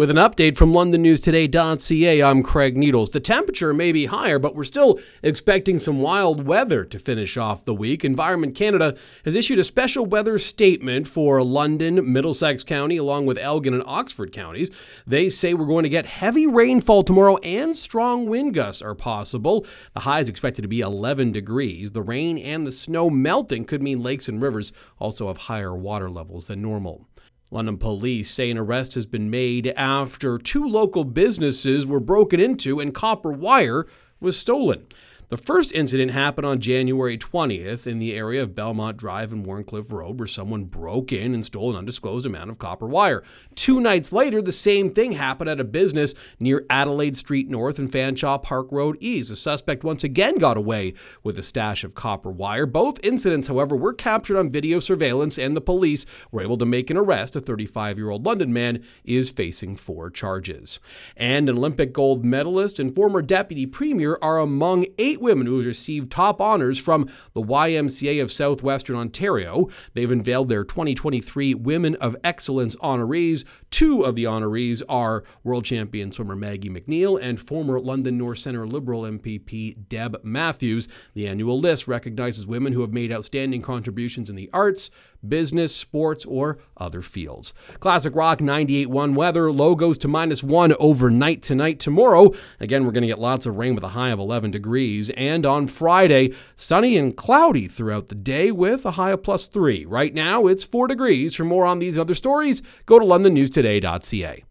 With an update from LondonNewsToday.ca, I'm Craig Needles. The temperature may be higher, but we're still expecting some wild weather to finish off the week. Environment Canada has issued a special weather statement for London, Middlesex County, along with Elgin and Oxford counties. They say we're going to get heavy rainfall tomorrow and strong wind gusts are possible. The high is expected to be 11 degrees. The rain and the snow melting could mean lakes and rivers also have higher water levels than normal. London police say an arrest has been made after two local businesses were broken into and copper wire was stolen. The first incident happened on January 20th in the area of Belmont Drive and Wharncliffe Road, where someone broke in and stole an undisclosed amount of copper wire. Two nights later, the same thing happened at a business near Adelaide Street North and Fanshawe Park Road East. The suspect once again got away with a stash of copper wire. Both incidents, however, were captured on video surveillance, and the police were able to make an arrest. A 35 year old London man is facing four charges. And an Olympic gold medalist and former deputy premier are among eight women who have received top honors from the YMCA of Southwestern Ontario. They've unveiled their 2023 Women of Excellence honorees. Two of the honorees are world champion swimmer Maggie Mac Neil and former London North Centre Liberal MPP Deb Matthews. The annual list recognizes women who have made outstanding contributions in the arts, business, sports, or other fields. Classic Rock 98.1 weather, low goes to minus one overnight tonight. Tomorrow, again, we're going to get lots of rain with a high of 11 degrees. And on Friday, sunny and cloudy throughout the day with a high of plus three. Right now, it's four degrees. For more on these other stories, go to londonnewstoday.ca.